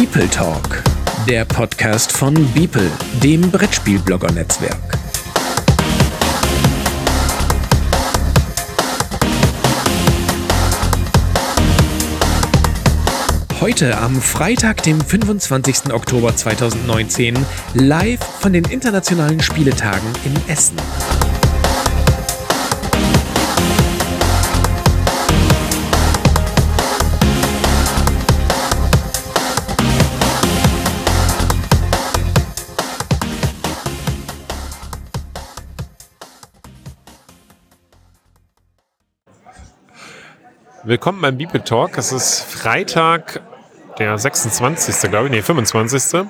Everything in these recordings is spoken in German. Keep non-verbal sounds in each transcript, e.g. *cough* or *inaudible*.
Beeple Talk, der Podcast von Beeple, dem Brettspielblogger-Netzwerk. Heute am Freitag, dem 25. Oktober 2019, live von den internationalen Spieletagen in Essen. Willkommen beim Beeple Talk. Es ist Freitag, der 26. glaube ich, nee, 25.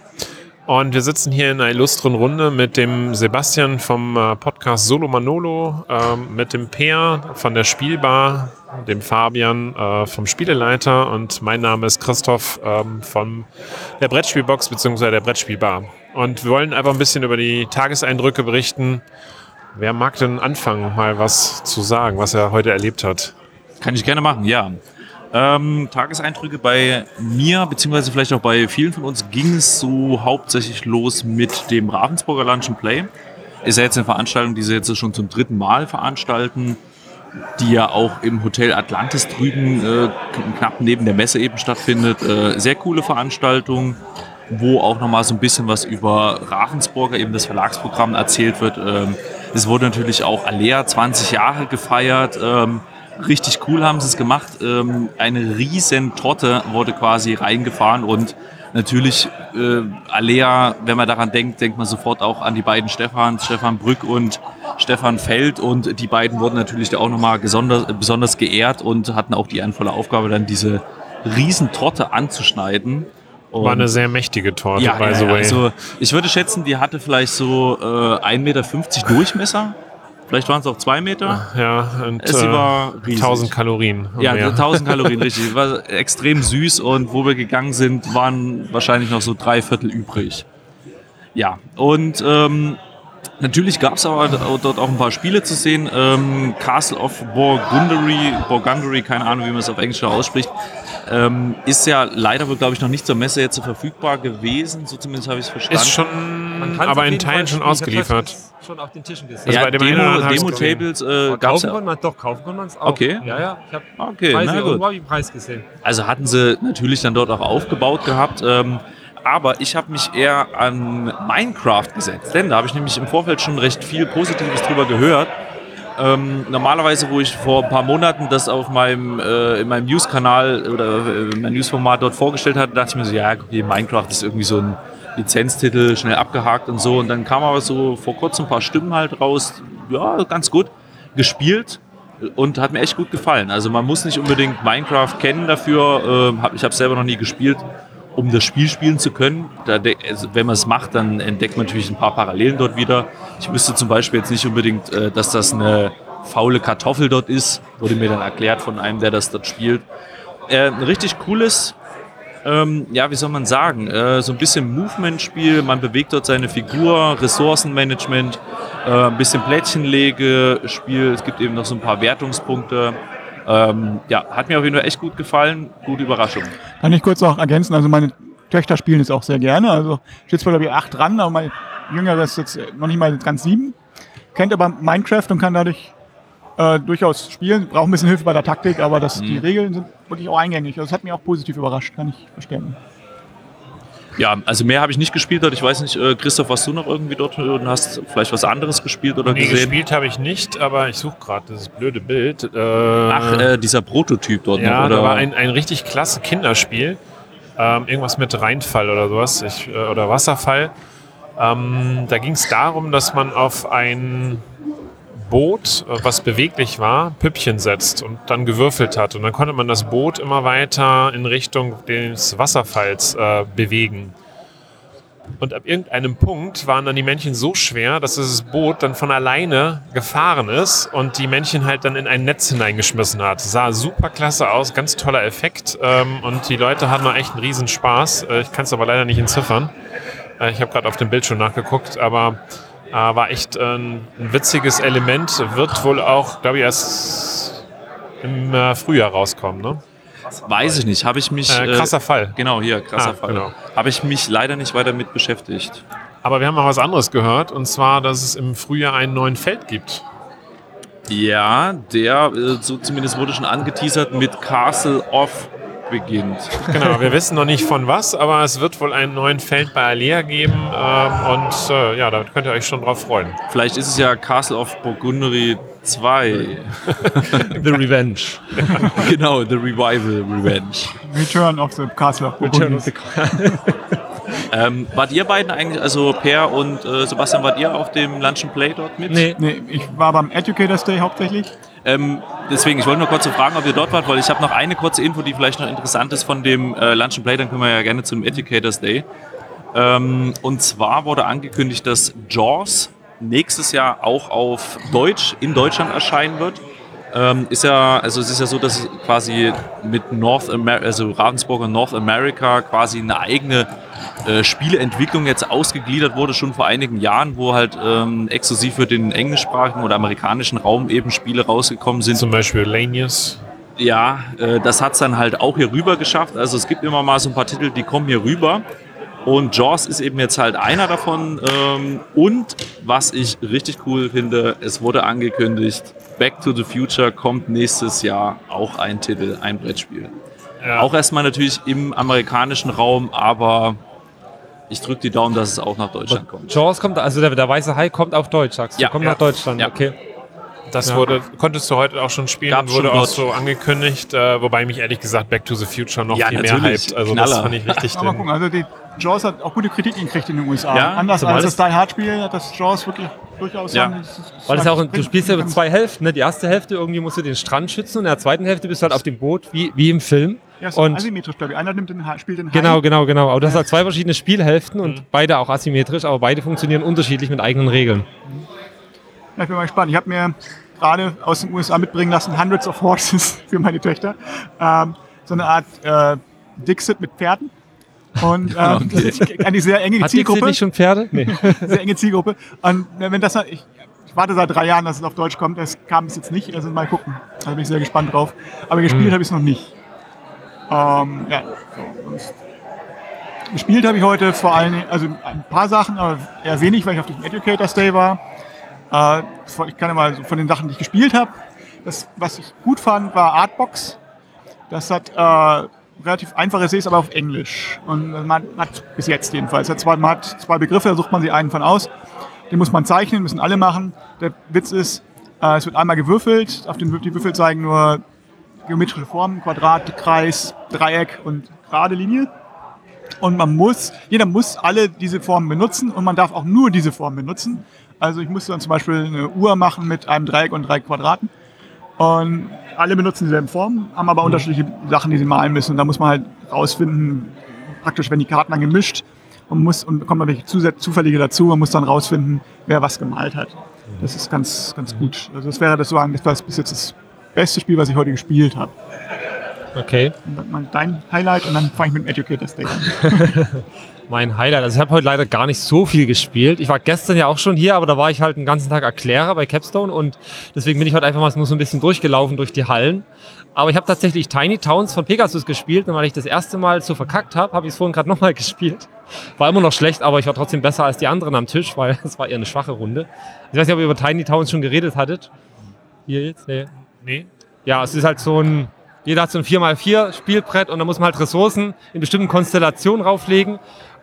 Und wir sitzen hier in einer illustren Runde mit dem Sebastian vom äh, Podcast Solo Manolo, ähm, mit dem Peer von der Spielbar, dem Fabian äh, vom Spieleleiter und mein Name ist Christoph ähm, von der Brettspielbox bzw. der Brettspielbar. Und wir wollen einfach ein bisschen über die Tageseindrücke berichten. Wer mag denn anfangen, mal was zu sagen, was er heute erlebt hat? Kann ich gerne machen, ja. Ähm, Tageseindrücke bei mir, beziehungsweise vielleicht auch bei vielen von uns, ging es so hauptsächlich los mit dem Ravensburger Lunch and Play. Ist ja jetzt eine Veranstaltung, die sie jetzt schon zum dritten Mal veranstalten, die ja auch im Hotel Atlantis drüben äh, knapp neben der Messe eben stattfindet. Äh, sehr coole Veranstaltung, wo auch nochmal so ein bisschen was über Ravensburger, eben das Verlagsprogramm erzählt wird. Ähm, es wurde natürlich auch Alea 20 Jahre gefeiert. Ähm, richtig cool haben sie es gemacht. Ähm, eine riesen Torte wurde quasi reingefahren und natürlich äh, Alea, wenn man daran denkt, denkt man sofort auch an die beiden Stefans, Stefan Brück und Stefan Feld und die beiden wurden natürlich auch nochmal besonders, besonders geehrt und hatten auch die ehrenvolle Aufgabe, dann diese riesen Torte anzuschneiden. Und War eine sehr mächtige Torte, ja, by the way. Also ich würde schätzen, die hatte vielleicht so äh, 1,50 Meter Durchmesser Vielleicht waren es auch zwei Meter. Ja, und es äh, war 1000 Kalorien. Ja, mehr. 1000 *laughs* Kalorien, richtig. War extrem süß und wo wir gegangen sind, waren wahrscheinlich noch so drei Viertel übrig. Ja, und ähm, natürlich gab es aber dort auch ein paar Spiele zu sehen. Ähm, Castle of Burgundy, Burgundy, keine Ahnung, wie man es auf Englisch ausspricht, ähm, ist ja leider glaube ich, noch nicht zur Messe jetzt verfügbar gewesen. So zumindest habe ich es verstanden. Ist schon, aber in Teilen schon ausgeliefert. Schon auf den Tischen gesehen. Also ja, bei dem Demo, Demo-Tables äh, gab es ja. Man, doch, kaufen kann man es auch. Okay. Ja, ja. Ich habe okay, Preise, irgendwo ich Preis gesehen. Also hatten sie natürlich dann dort auch aufgebaut gehabt. Ähm, aber ich habe mich eher an Minecraft gesetzt, denn da habe ich nämlich im Vorfeld schon recht viel Positives drüber gehört. Ähm, normalerweise, wo ich vor ein paar Monaten das auf meinem, äh, in meinem News-Kanal oder äh, mein News-Format dort vorgestellt hatte, dachte ich mir so, ja, okay, Minecraft ist irgendwie so ein Lizenztitel, schnell abgehakt und so. Und dann kam aber so vor kurzem ein paar Stimmen halt raus, ja, ganz gut gespielt und hat mir echt gut gefallen. Also man muss nicht unbedingt Minecraft kennen dafür. Äh, ich habe selber noch nie gespielt um das Spiel spielen zu können. Also wenn man es macht, dann entdeckt man natürlich ein paar Parallelen dort wieder. Ich wüsste zum Beispiel jetzt nicht unbedingt, äh, dass das eine faule Kartoffel dort ist. Wurde mir dann erklärt von einem, der das dort spielt. Äh, ein richtig cooles, ähm, ja, wie soll man sagen, äh, so ein bisschen Movement-Spiel. Man bewegt dort seine Figur, Ressourcenmanagement, äh, ein bisschen Plättchenlege-Spiel. Es gibt eben noch so ein paar Wertungspunkte. Ähm, ja, hat mir auf jeden Fall echt gut gefallen. Gute Überraschung. Kann ich kurz noch ergänzen? Also meine Töchter spielen es auch sehr gerne. Also steht zwar glaube ich acht dran, aber mein Jüngerer ist jetzt noch nicht mal ganz sieben. Kennt aber Minecraft und kann dadurch äh, durchaus spielen. Braucht ein bisschen Hilfe bei der Taktik, aber das, mhm. die Regeln sind wirklich auch eingängig. Also das hat mich auch positiv überrascht, kann ich verstehen. Ja, also mehr habe ich nicht gespielt dort. Ich weiß nicht, äh, Christoph, warst du noch irgendwie dort und hast vielleicht was anderes gespielt oder nee, gesehen? gespielt habe ich nicht, aber ich suche gerade das blöde Bild. Äh, Ach, äh, dieser Prototyp dort ja, noch, oder? da war ein, ein richtig klasse Kinderspiel. Ähm, irgendwas mit Reinfall oder sowas ich, äh, oder Wasserfall. Ähm, da ging es darum, dass man auf ein Boot, äh, was beweglich war, Püppchen setzt und dann gewürfelt hat. Und dann konnte man das Boot immer weiter in Richtung des Wasserfalls äh, bewegen. Und ab irgendeinem Punkt waren dann die Männchen so schwer, dass dieses Boot dann von alleine gefahren ist und die Männchen halt dann in ein Netz hineingeschmissen hat. Sah super klasse aus, ganz toller Effekt ähm, und die Leute hatten noch echt einen riesen Spaß. Äh, ich kann es aber leider nicht entziffern. Äh, ich habe gerade auf dem Bild schon nachgeguckt, aber äh, war echt ein, ein, witziges Element. Wird wohl auch, glaube ich, erst im äh, Frühjahr rauskommen. Ne? Weiß ich nicht. Habe ich mich. Äh, krasser Fall. Genau, hier, krasser Ah, Fall. genau. Habe ich mich leider nicht weiter mit beschäftigt. Aber wir haben auch was anderes gehört, und zwar, dass es im Frühjahr einen neuen Feld gibt. Ja, der, äh, so zumindest wurde schon angeteasert, mit Castle of beginnt. Genau, wir wissen noch nicht von was, aber es wird wohl einen neuen Feld bei Alea geben ähm, und äh, ja, da könnt ihr euch schon drauf freuen. Vielleicht ist es ja Castle of Burgundy 2. *laughs* The Revenge. *laughs* genau, The Revival Revenge. Return of the Castle of Return Burgundy. of the *laughs* Ähm, wart ihr beiden eigentlich, also Per und äh, Sebastian, wart ihr auf dem Lunch and Play dort mit? Nee, Nee, ich war beim Educators Day hauptsächlich. Ähm, deswegen, ich wollte nur kurz so fragen, ob ihr dort wart, weil ich habe noch eine kurze Info, die vielleicht noch interessant ist von dem äh, Lunch and Play, dann können wir ja gerne zum Educators Day. Ähm, und zwar wurde angekündigt, dass Jaws nächstes Jahr auch auf Deutsch in Deutschland erscheinen wird. Ähm, ist ja, also es ist ja so, dass quasi mit North America, also Ravensburger North America quasi eine eigene äh, Spieleentwicklung jetzt ausgegliedert wurde, schon vor einigen Jahren, wo halt ähm, exklusiv für den englischsprachigen oder amerikanischen Raum eben Spiele rausgekommen sind. Zum Beispiel Lanius. Ja, äh, das hat es dann halt auch hier rüber geschafft. Also es gibt immer mal so ein paar Titel, die kommen hier rüber. Und Jaws ist eben jetzt halt einer davon. Ähm, und was ich richtig cool finde, es wurde angekündigt, Back to the Future kommt nächstes Jahr auch ein Titel, ein Brettspiel. Ja. Auch erstmal natürlich im amerikanischen Raum, aber ich drücke die Daumen, dass es auch nach Deutschland kommt. Jaws kommt, also der, der weiße Hai kommt auf Deutsch, sagst du? Ja. kommt Ja. nach Deutschland, Ja. okay. Das Ja. wurde, konntest du heute auch schon spielen Gab's und wurde schon auch dort. so angekündigt, äh, wobei mich ehrlich gesagt Back to the Future noch Ja, viel mehr natürlich. hypt. Also das Knaller. fand ich richtig Aber mal gucken, also die Jaws hat auch gute Kritiken gekriegt in den USA. Ja, Anders als es- das Die Hard Spiel hat das Jaws wirklich durchaus Ja. es Weil das ja auch, du spielst ja über zwei Hälften. Ne? Die erste Hälfte irgendwie musst du den Strand schützen und in der zweiten Hälfte bist du halt auf dem Boot, wie, wie im Film. Ja, so und asymmetrisch, glaube ich. Einer nimmt den, Ha- spielt den Hai. genau, genau, genau. Aber du hast halt zwei verschiedene Spielhälften und beide auch asymmetrisch, aber beide funktionieren unterschiedlich mit eigenen Regeln. Ja, ich bin mal gespannt. Ich habe mir gerade aus den USA mitbringen lassen, Hundreds of Horses *laughs* für meine Töchter. Ähm, so eine Art äh, Dixit mit Pferden. Und ähm, ist eine sehr enge Hat Zielgruppe. nicht schon Pferde? Nee. *laughs* sehr enge Zielgruppe. Und wenn das ich, ich warte seit drei Jahren, dass es auf Deutsch kommt. Das kam bis jetzt nicht. Also mal gucken. Da bin ich sehr gespannt drauf. Aber gespielt Mhm. habe ich es noch nicht. Ähm, ja. So, gespielt habe ich heute vor allem, also ein paar Sachen, aber eher wenig, weil ich auf dem Educators Day war. Äh, ich kann ja mal so von den Sachen, die ich gespielt habe. Das, was ich gut fand, war Artbox. Das hat äh, relativ einfache Essays, aber auf Englisch. Und man hat bis jetzt jedenfalls. Man hat zwei Begriffe, da sucht man sich einen von aus. Den muss man zeichnen, müssen alle machen. Der Witz ist, äh, es wird einmal gewürfelt. Auf den, die Würfel zeigen nur geometrische Formen, Quadrat, Kreis, Dreieck und gerade Linie. Und man muss, jeder muss alle diese Formen benutzen und man darf auch nur diese Formen benutzen. Also ich musste dann zum Beispiel eine Uhr machen mit einem Dreieck und drei Quadraten. Und alle benutzen dieselben Formen, haben aber unterschiedliche Sachen, die sie malen müssen. Und da muss man halt rausfinden, praktisch, wenn die Karten dann gemischt und muss und kommt noch welche zufällige dazu, man muss dann rausfinden, wer was gemalt hat. Das ist ganz, ganz gut. Also das wäre das sagen, das war bis jetzt das beste Spiel, was ich heute gespielt habe. Okay. Und dann mal dein Highlight und dann fange ich mit dem Educators Day an. *laughs* Mein Highlight. Also ich habe heute leider gar nicht so viel gespielt. Ich war gestern ja auch schon hier, aber da war ich halt den ganzen Tag Erklärer bei Capstone und deswegen bin ich heute einfach mal nur so ein bisschen durchgelaufen durch die Hallen. Aber ich habe tatsächlich Tiny Towns von Pegasus gespielt und weil ich das erste Mal so verkackt habe, habe ich es vorhin gerade *laughs* nochmal gespielt. War immer noch schlecht, aber ich war trotzdem besser als die anderen am Tisch, weil *laughs* es war eher eine schwache Runde. Ich weiß nicht, ob ihr über Tiny Towns schon geredet hattet. Hier jetzt? Nee. Nee? Ja, es ist halt so ein, jeder hat so ein 4x4 Spielbrett und da muss man halt Ressourcen in bestimmten Konstellationen rauflegen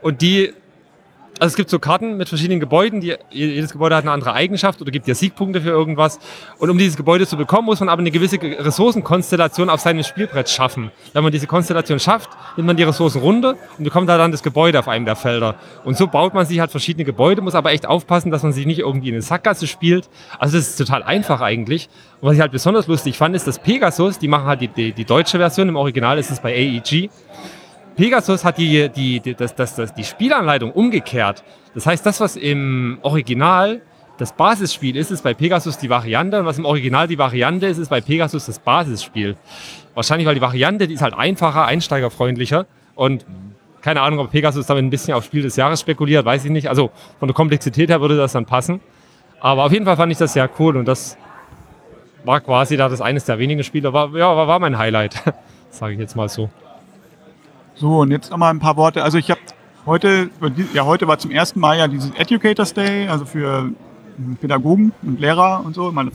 und die, also es gibt so Karten mit verschiedenen Gebäuden, die, jedes Gebäude hat eine andere Eigenschaft oder gibt dir Siegpunkte für irgendwas und um dieses Gebäude zu bekommen, muss man aber eine gewisse Ressourcenkonstellation auf seinem Spielbrett schaffen. Wenn man diese Konstellation schafft, nimmt man die Ressourcen runter und bekommt da dann das Gebäude auf einem der Felder. Und so baut man sich halt verschiedene Gebäude, muss aber echt aufpassen, dass man sich nicht irgendwie in eine Sackgasse spielt. Also das ist total einfach eigentlich. Und was ich halt besonders lustig fand, ist, dass Pegasus, die machen halt die, die, die deutsche Version, im Original ist es bei AEG. Pegasus hat die, die, die, das, das, das, die Spielanleitung umgekehrt. Das heißt, das, was im Original das Basisspiel ist, ist bei Pegasus die Variante und was im Original die Variante ist, ist bei Pegasus das Basisspiel. Wahrscheinlich, weil die Variante, die ist halt einfacher, einsteigerfreundlicher und keine Ahnung, ob Pegasus damit ein bisschen auf Spiel des Jahres spekuliert, weiß ich nicht. Also von der Komplexität her würde das dann passen. Aber auf jeden Fall fand ich das sehr cool und das war quasi da das eines der wenigen Spiele, war, ja, war, mein Highlight. *laughs* sage ich jetzt mal so. So, und jetzt nochmal ein paar Worte. Also ich habe heute, ja heute war zum ersten Mal ja dieses Educators Day, also für Pädagogen und Lehrer und so. Man,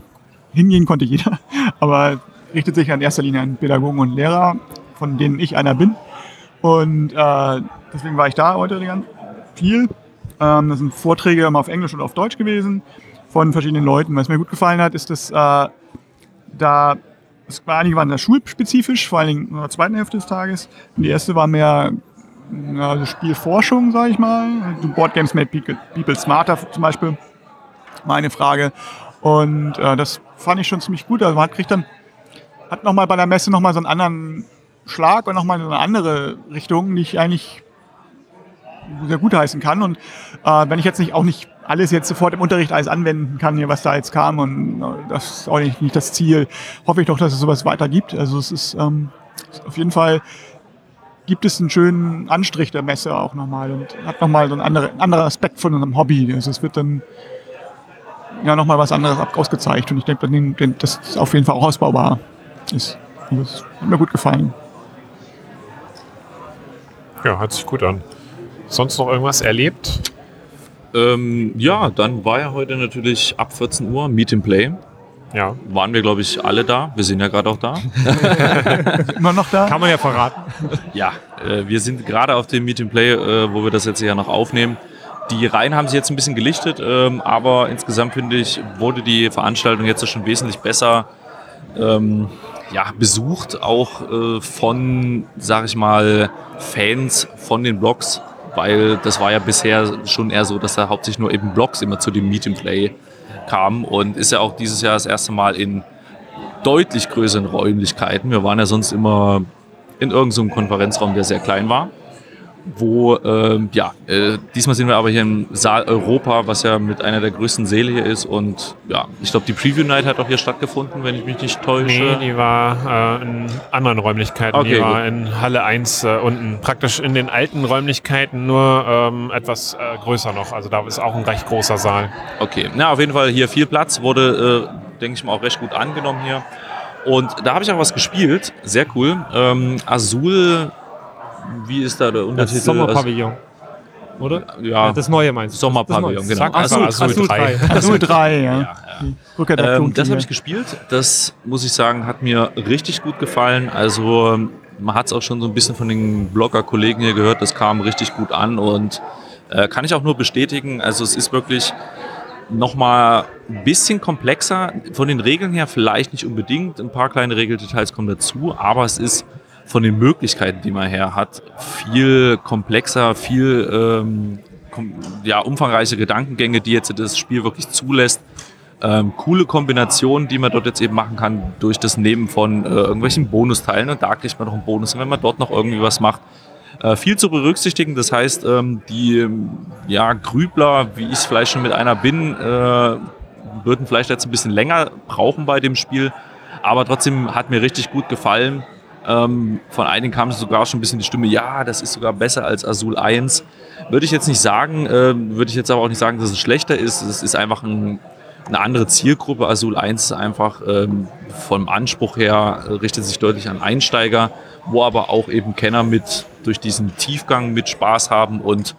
hingehen konnte jeder, *laughs* aber richtet sich in erster Linie an Pädagogen und Lehrer, von denen ich einer bin. Und äh, deswegen war ich da heute ganz viel. Ähm, das sind Vorträge immer auf Englisch und auf Deutsch gewesen von verschiedenen Leuten. Was mir gut gefallen hat, ist, dass äh, da es war, einige waren da schulspezifisch, vor allen Dingen in der zweiten Hälfte des Tages. Und die erste war mehr ja, also Spielforschung, sage ich mal. Do Board Games made people, smarter zum Beispiel. Meine Frage. Und äh, das fand ich schon ziemlich gut. Also man kriegt dann, hat nochmal bei der Messe nochmal so einen anderen Schlag und nochmal so eine andere Richtung, die ich eigentlich sehr gut heißen kann. Und äh, wenn ich jetzt nicht auch nicht alles jetzt sofort im Unterricht alles anwenden kann, hier, was da jetzt kam, und äh, das ist auch nicht, nicht das Ziel, hoffe ich doch, dass es sowas weiter gibt. Also es ist ähm, auf jeden Fall gibt es einen schönen Anstrich der Messe auch nochmal und hat nochmal so einen anderen, anderen Aspekt von unserem Hobby. Also es wird dann ja nochmal was anderes ausgezeigt und ich denke, dass das auf jeden Fall auch ausbaubar ist. Und das hat mir gut gefallen. Ja, hört sich gut an. Sonst noch irgendwas erlebt? Ähm, ja, dann war ja heute natürlich ab 14 Uhr Meet and Play. Ja. Waren wir, glaube ich, alle da. Wir sind ja gerade auch da. *laughs* Immer noch da? Kann man ja verraten. Ja, äh, wir sind gerade auf dem Meet and Play, äh, wo wir das jetzt ja noch aufnehmen. Die Reihen haben sich jetzt ein bisschen gelichtet, ähm, aber insgesamt finde ich, wurde die Veranstaltung jetzt schon wesentlich besser ähm, ja, besucht, auch äh, von, sag ich mal, Fans von den Blogs, weil das war ja bisher schon eher so, dass da hauptsächlich nur eben Blogs immer zu dem Meet and Play kamen und ist ja auch dieses Jahr das erste Mal in deutlich größeren Räumlichkeiten. Wir waren ja sonst immer in irgendeinem Konferenzraum, der sehr klein war wo, ähm, ja, äh, diesmal sind wir aber hier im Saal Europa, was ja mit einer der größten Säle hier ist und ja, ich glaube, die Preview Night hat auch hier stattgefunden, wenn ich mich nicht täusche. Nee, die war äh, in anderen Räumlichkeiten. Okay, die war gut. in Halle 1 äh, unten, praktisch in den alten Räumlichkeiten, nur ähm, etwas äh, größer noch. Also da ist auch ein recht großer Saal. Okay, na, auf jeden Fall hier viel Platz, wurde, äh, denke ich mal, auch recht gut angenommen hier. Und da habe ich auch was gespielt, sehr cool. Ähm, Azul, wie ist da der Das Untertitel? Sommerpavillon. Oder? ja, Das neue meinst du? Sommerpavillon, Das genau. Sag Azul- Azul, Azul Azul 3. 3. Azul 3, ja. ja, ja. Ähm, das habe ich gespielt. Das muss ich sagen, hat mir richtig gut gefallen. Also man hat es auch schon so ein bisschen von den Blogger-Kollegen hier gehört. Das kam richtig gut an und äh, kann ich auch nur bestätigen. Also es ist wirklich nochmal ein bisschen komplexer. Von den Regeln her vielleicht nicht unbedingt. Ein paar kleine Regeldetails kommen dazu, aber es ist von den Möglichkeiten, die man her hat, viel komplexer, viel ähm, kom ja, umfangreiche Gedankengänge, die jetzt das Spiel wirklich zulässt. Ähm, coole Kombinationen, die man dort jetzt eben machen kann durch das Nehmen von äh, irgendwelchen Bonusteilen und da kriegt man noch einen Bonus, wenn man dort noch irgendwie was macht. Äh, viel zu berücksichtigen, das heißt, ähm, die ja, Grübler, wie ich es vielleicht schon mit einer bin, äh, würden vielleicht jetzt ein bisschen länger brauchen bei dem Spiel, aber trotzdem hat mir richtig gut gefallen. Ähm, von einigen kam sogar schon ein bisschen die Stimme, ja, das ist sogar besser als Azul 1. Würde ich jetzt nicht sagen, äh, würde ich jetzt aber auch nicht sagen, dass es schlechter ist. Es ist einfach ein, eine andere Zielgruppe. Azul 1 ist einfach ähm, vom Anspruch her, äh, richtet sich deutlich an Einsteiger, wo aber auch eben Kenner mit durch diesen Tiefgang mit Spaß haben und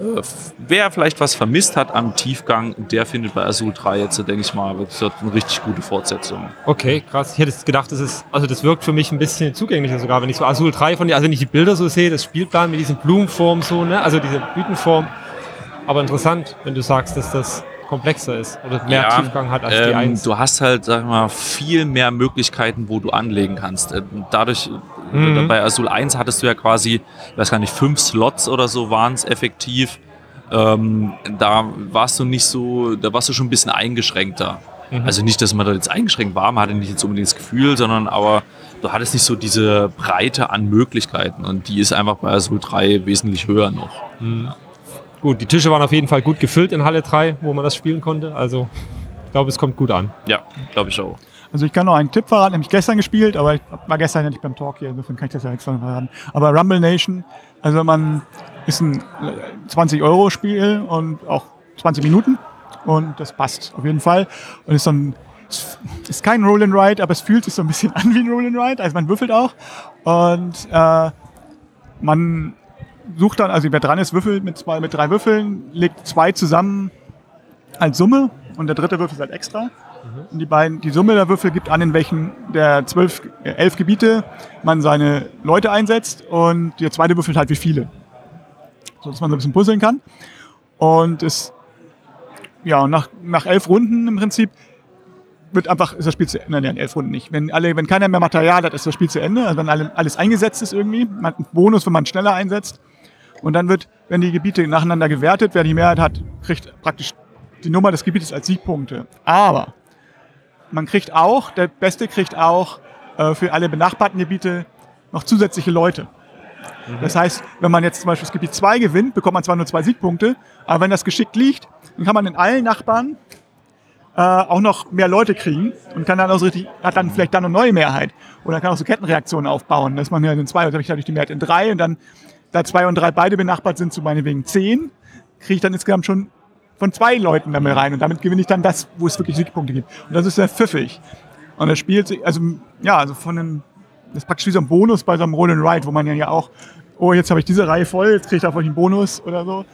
äh, wer vielleicht was vermisst hat am Tiefgang, der findet bei Azul 3 jetzt, denke ich mal, so eine richtig gute Fortsetzung. Okay, krass. Ich hätte gedacht, das ist, also das wirkt für mich ein bisschen zugänglicher sogar, wenn ich so Azul 3 von dir, also wenn ich die Bilder so sehe, das Spielplan mit diesen Blumenformen so, ne, also diese Blütenform. Aber interessant, wenn du sagst, dass das komplexer ist oder mehr Ja, Tiefgang hat als die ähm, 1. Du hast halt, sag mal, viel mehr Möglichkeiten, wo du anlegen kannst. Äh, Dadurch, Mhm. äh, bei Azul 1 hattest du ja quasi, ich weiß gar nicht, fünf Slots oder so waren es effektiv. Ähm, da warst du nicht so, da warst du schon ein bisschen eingeschränkter. Mhm. Also nicht, dass man da jetzt eingeschränkt war, man hatte nicht jetzt unbedingt das Gefühl, sondern aber du hattest nicht so diese Breite an Möglichkeiten und die ist einfach bei Azul 3 wesentlich höher noch. Gut, die Tische waren auf jeden Fall gut gefüllt in Halle 3, wo man das spielen konnte. Also ich glaube, es kommt gut an. Ja, glaube ich auch. Also ich kann noch einen Tipp verraten, nämlich gestern gespielt, aber ich war gestern ja nicht beim Talk hier, insofern kann ich das ja extra noch verraten. Aber Rumble Nation, also man ist ein 20-Euro-Spiel und auch 20 Minuten und das passt auf jeden Fall. Und ist dann es ist kein Roll and Ride, aber es fühlt sich so ein bisschen *laughs* an wie ein Roll and Ride. Also man würfelt auch und äh, man sucht dann, also wer dran ist, würfelt mit zwei, mit drei Würfeln, legt zwei zusammen als Summe und der dritte Würfel ist halt extra. Und die beiden, die Summe der Würfel gibt an, in welchen der zwölf, äh, elf Gebiete man seine Leute einsetzt und der zweite würfelt halt wie viele. So dass man so ein bisschen puzzeln kann. Und es, ja, nach, nach elf Runden im Prinzip wird einfach, ist das Spiel zu Ende. Nein, elf Runden nicht. Wenn, alle, wenn keiner mehr Material hat, ist das Spiel zu Ende. Also wenn alle, alles eingesetzt ist irgendwie. Man hat einen Bonus, wenn man schneller einsetzt. Und dann wird, wenn die Gebiete nacheinander gewertet, wer die Mehrheit hat, kriegt praktisch die Nummer des Gebietes als Siegpunkte. Aber man kriegt auch, der Beste kriegt auch äh, für alle benachbarten Gebiete noch zusätzliche Leute. Das heißt, wenn man jetzt zum Beispiel das Gebiet 2 gewinnt, bekommt man zwar nur zwei Siegpunkte, aber wenn das geschickt liegt, dann kann man in allen Nachbarn äh, auch noch mehr Leute kriegen und kann dann auch so richtig, hat dann vielleicht dann eine neue Mehrheit. Oder kann auch so Kettenreaktionen aufbauen, dass man ja in zwei, oder habe ich dadurch die Mehrheit in drei und dann, da zwei und drei beide benachbart sind, zu meinetwegen zehn, kriege ich dann insgesamt schon von zwei Leuten damit rein und damit gewinne ich dann das, wo es wirklich Siegpunkte gibt. Und das ist sehr pfiffig. Und das spielt sich, also ja, also von einem, das ist praktisch wie so ein Bonus bei so einem Roll and Ride, wo man ja auch, oh, jetzt habe ich diese Reihe voll, jetzt kriege ich davon einen Bonus oder so.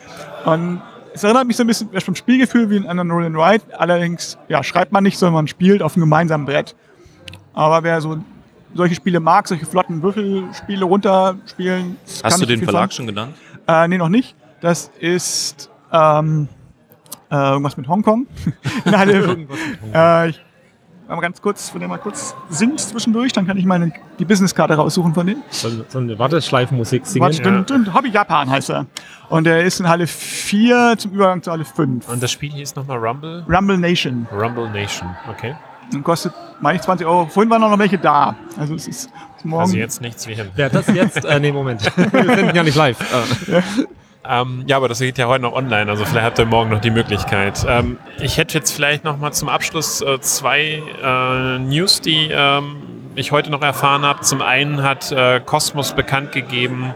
Und es erinnert mich so ein bisschen vom Spielgefühl wie in einem Roll and Ride. Allerdings, ja, schreibt man nicht, sondern man spielt auf einem gemeinsamen Brett. Aber wer so solche Spiele mag, solche flotten Würfelspiele runterspielen, Hast du den Verlag sagen. schon genannt? Äh, nee, noch nicht. Das ist ähm, äh, irgendwas mit Hongkong. *laughs* Nein, äh, ich mal ganz kurz, wenn ihr mal kurz singt zwischendurch, dann kann ich mal die Businesskarte raussuchen von denen. So, so eine Warteschleifenmusik singen. Warte, dünn, dünn, Hobby Japan heißt er. Und der ist in Halle 4 zum Übergang zu Halle 5. Und das Spiel hieß nochmal Rumble? Rumble Nation. Rumble Nation, okay. Und kostet, meine ich, 20 Euro. Vorhin waren noch welche da. Also es ist, ist morgen. Also jetzt nichts wie hin. Ja, das jetzt, äh, nee, Moment. *laughs* Wir sind ja nicht live. Äh, Ähm, ja, aber das geht ja heute noch online, also vielleicht habt ihr morgen noch die Möglichkeit. Ähm, ich hätte jetzt vielleicht noch mal zum Abschluss äh, zwei äh, News, die ähm, ich heute noch erfahren habe. Zum einen hat äh, Cosmos bekannt gegeben,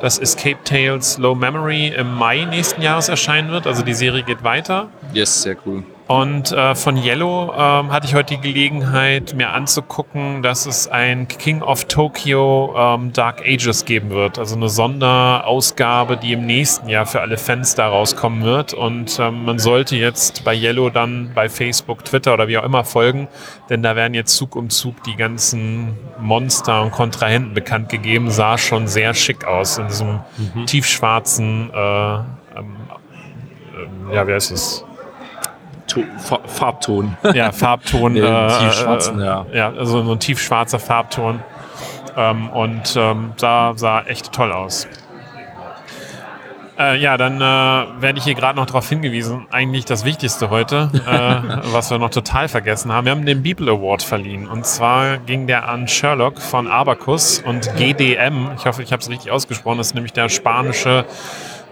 dass Escape Tales Low Memory im Mai nächsten Jahres erscheinen wird. Also die Serie geht weiter. Yes, sehr cool. Und äh, von Yellow ähm, hatte ich heute die Gelegenheit, mir anzugucken, dass es ein King of Tokyo ähm, Dark Ages geben wird. Also eine Sonderausgabe, die im nächsten Jahr für alle Fans da rauskommen wird. Und ähm, man sollte jetzt bei Yellow dann bei Facebook, Twitter oder wie auch immer folgen, denn da werden jetzt Zug um Zug die ganzen Monster und Kontrahenten bekannt gegeben. Sah schon sehr schick aus in diesem tiefschwarzen, äh, ähm, ähm, ja, wie heißt es? To Fa Farbton. *laughs* ja, Farbton. *laughs* Äh, tiefschwarzen, äh, ja. Ja, also so ein tiefschwarzer Farbton. Ähm, und ähm, sah, sah echt toll aus. Äh, ja, dann äh, werde ich hier gerade noch darauf hingewiesen, eigentlich das Wichtigste heute, äh, *laughs* was wir noch total vergessen haben. Wir haben den People Award verliehen. Und zwar ging der an Sherlock von Abacus und GDM. Ich hoffe, ich habe es richtig ausgesprochen. Das ist nämlich der spanische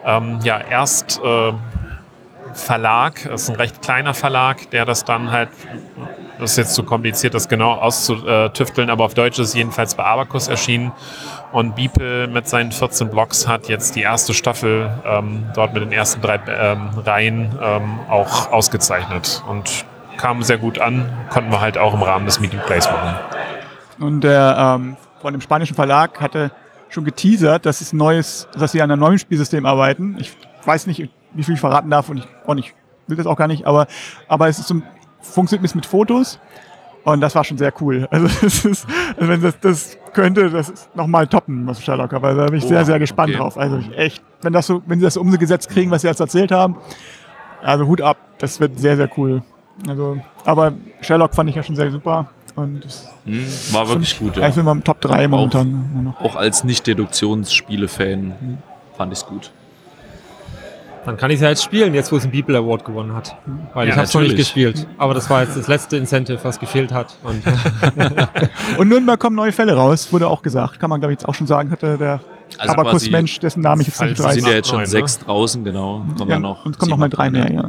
ähm, ja, Erst... Äh, Verlag, das ist ein recht kleiner Verlag, der das dann halt, das ist jetzt zu kompliziert, das genau auszutüfteln, aber auf Deutsch ist jedenfalls bei Abacus erschienen. Und Beeple mit seinen 14 Blogs hat jetzt die erste Staffel ähm, dort mit den ersten drei ähm, Reihen ähm, auch ausgezeichnet und kam sehr gut an, konnten wir halt auch im Rahmen des Meeting Plays machen. Und der ähm, von dem spanischen Verlag hatte schon geteasert, dass es neues, dass sie an einem neuen Spielsystem arbeiten. Ich weiß nicht, wie viel ich verraten darf und ich auch nicht, will das auch gar nicht, aber, aber es ist so, funktioniert mit Fotos und das war schon sehr cool. *laughs* Also, das ist, also wenn das, das könnte, das ist nochmal toppen, was Sherlock. Also da bin ich Oh, sehr, sehr gespannt okay. drauf. Also ich echt, wenn das so, wenn sie das so umgesetzt kriegen, was sie jetzt erzählt haben, also Hut ab, das wird sehr, sehr cool. Also, aber Sherlock fand ich ja schon sehr super und Hm, War wirklich gut, ja. ich bin mal im Top 3 momentan. Auch als Nicht-Deduktionsspiele-Fan fand ich es gut. Dann kann ich es ja jetzt spielen, jetzt wo es einen People Award gewonnen hat. Weil Ja, ich habe es noch nicht gespielt. Aber das war jetzt das letzte Incentive, was gefehlt hat. Und *laughs* Und Nürnberg kommen neue Fälle raus, wurde auch gesagt. Kann man, glaube ich, jetzt auch schon sagen, hatte der Also Abakus-Mensch, dessen Namen ich jetzt nicht weiß. sind ja jetzt schon Neun, ne? sechs draußen, genau. Kommen Ja, noch und es kommen noch mal drei mehr, ja.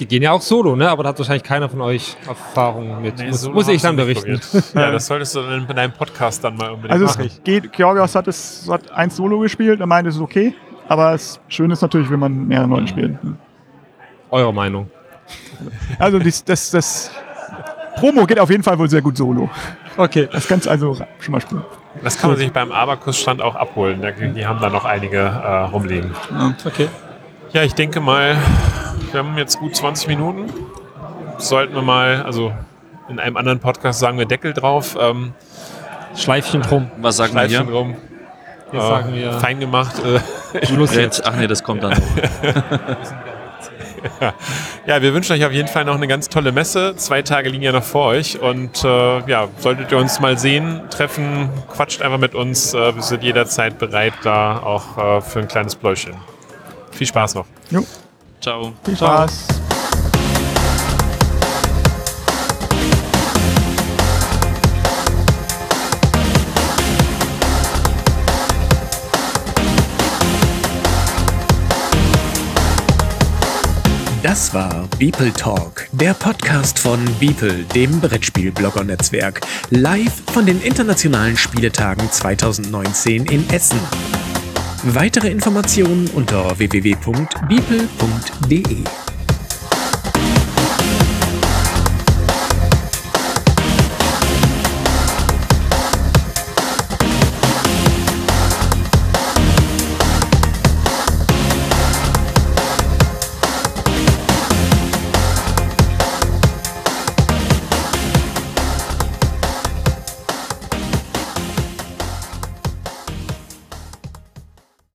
die gehen ja auch solo, ne? Aber da hat wahrscheinlich keiner von euch Erfahrung mit. Nee, muss muss ich dann berichten. probiert. *laughs* Ja, das solltest du dann in deinem Podcast dann mal unbedingt Also machen. es geht, Georgios hat es hat eins Solo gespielt, er meinte, es ist okay. Aber es schön ist natürlich, wenn man mehrere Leute spielt. Eure Meinung. Also dies, das, das Promo geht auf jeden Fall wohl sehr gut solo. Okay. Das kannst du also schon mal spielen. Das kann man sich beim Abakus-Stand auch abholen. Da- Die haben da noch einige äh, rumliegen. Okay. Ja, ich denke mal, wir haben jetzt gut 20 Minuten. Sollten wir mal, also in einem anderen Podcast sagen wir Deckel drauf, ähm, Schleifchen drum. Was sagen wir Schleifchen hier? drum, Jetzt äh, sagen wir. fein gemacht. Äh, Lust jetzt. Ach nee, das kommt dann. *laughs* ja, wir wünschen euch auf jeden Fall noch eine ganz tolle Messe. Zwei Tage liegen ja noch vor euch und äh, ja, solltet ihr uns mal sehen, treffen, quatscht einfach mit uns. Äh, wir sind jederzeit bereit, da auch äh, für ein kleines Pläuschen. Viel Spaß noch. Jo, Ciao. viel Spaß. Das war Beeple Talk, der Podcast von Beeple, dem Brettspiel-Blogger-Netzwerk, live von den internationalen Spieletagen 2019 in Essen. Weitere Informationen unter www.beeple.de.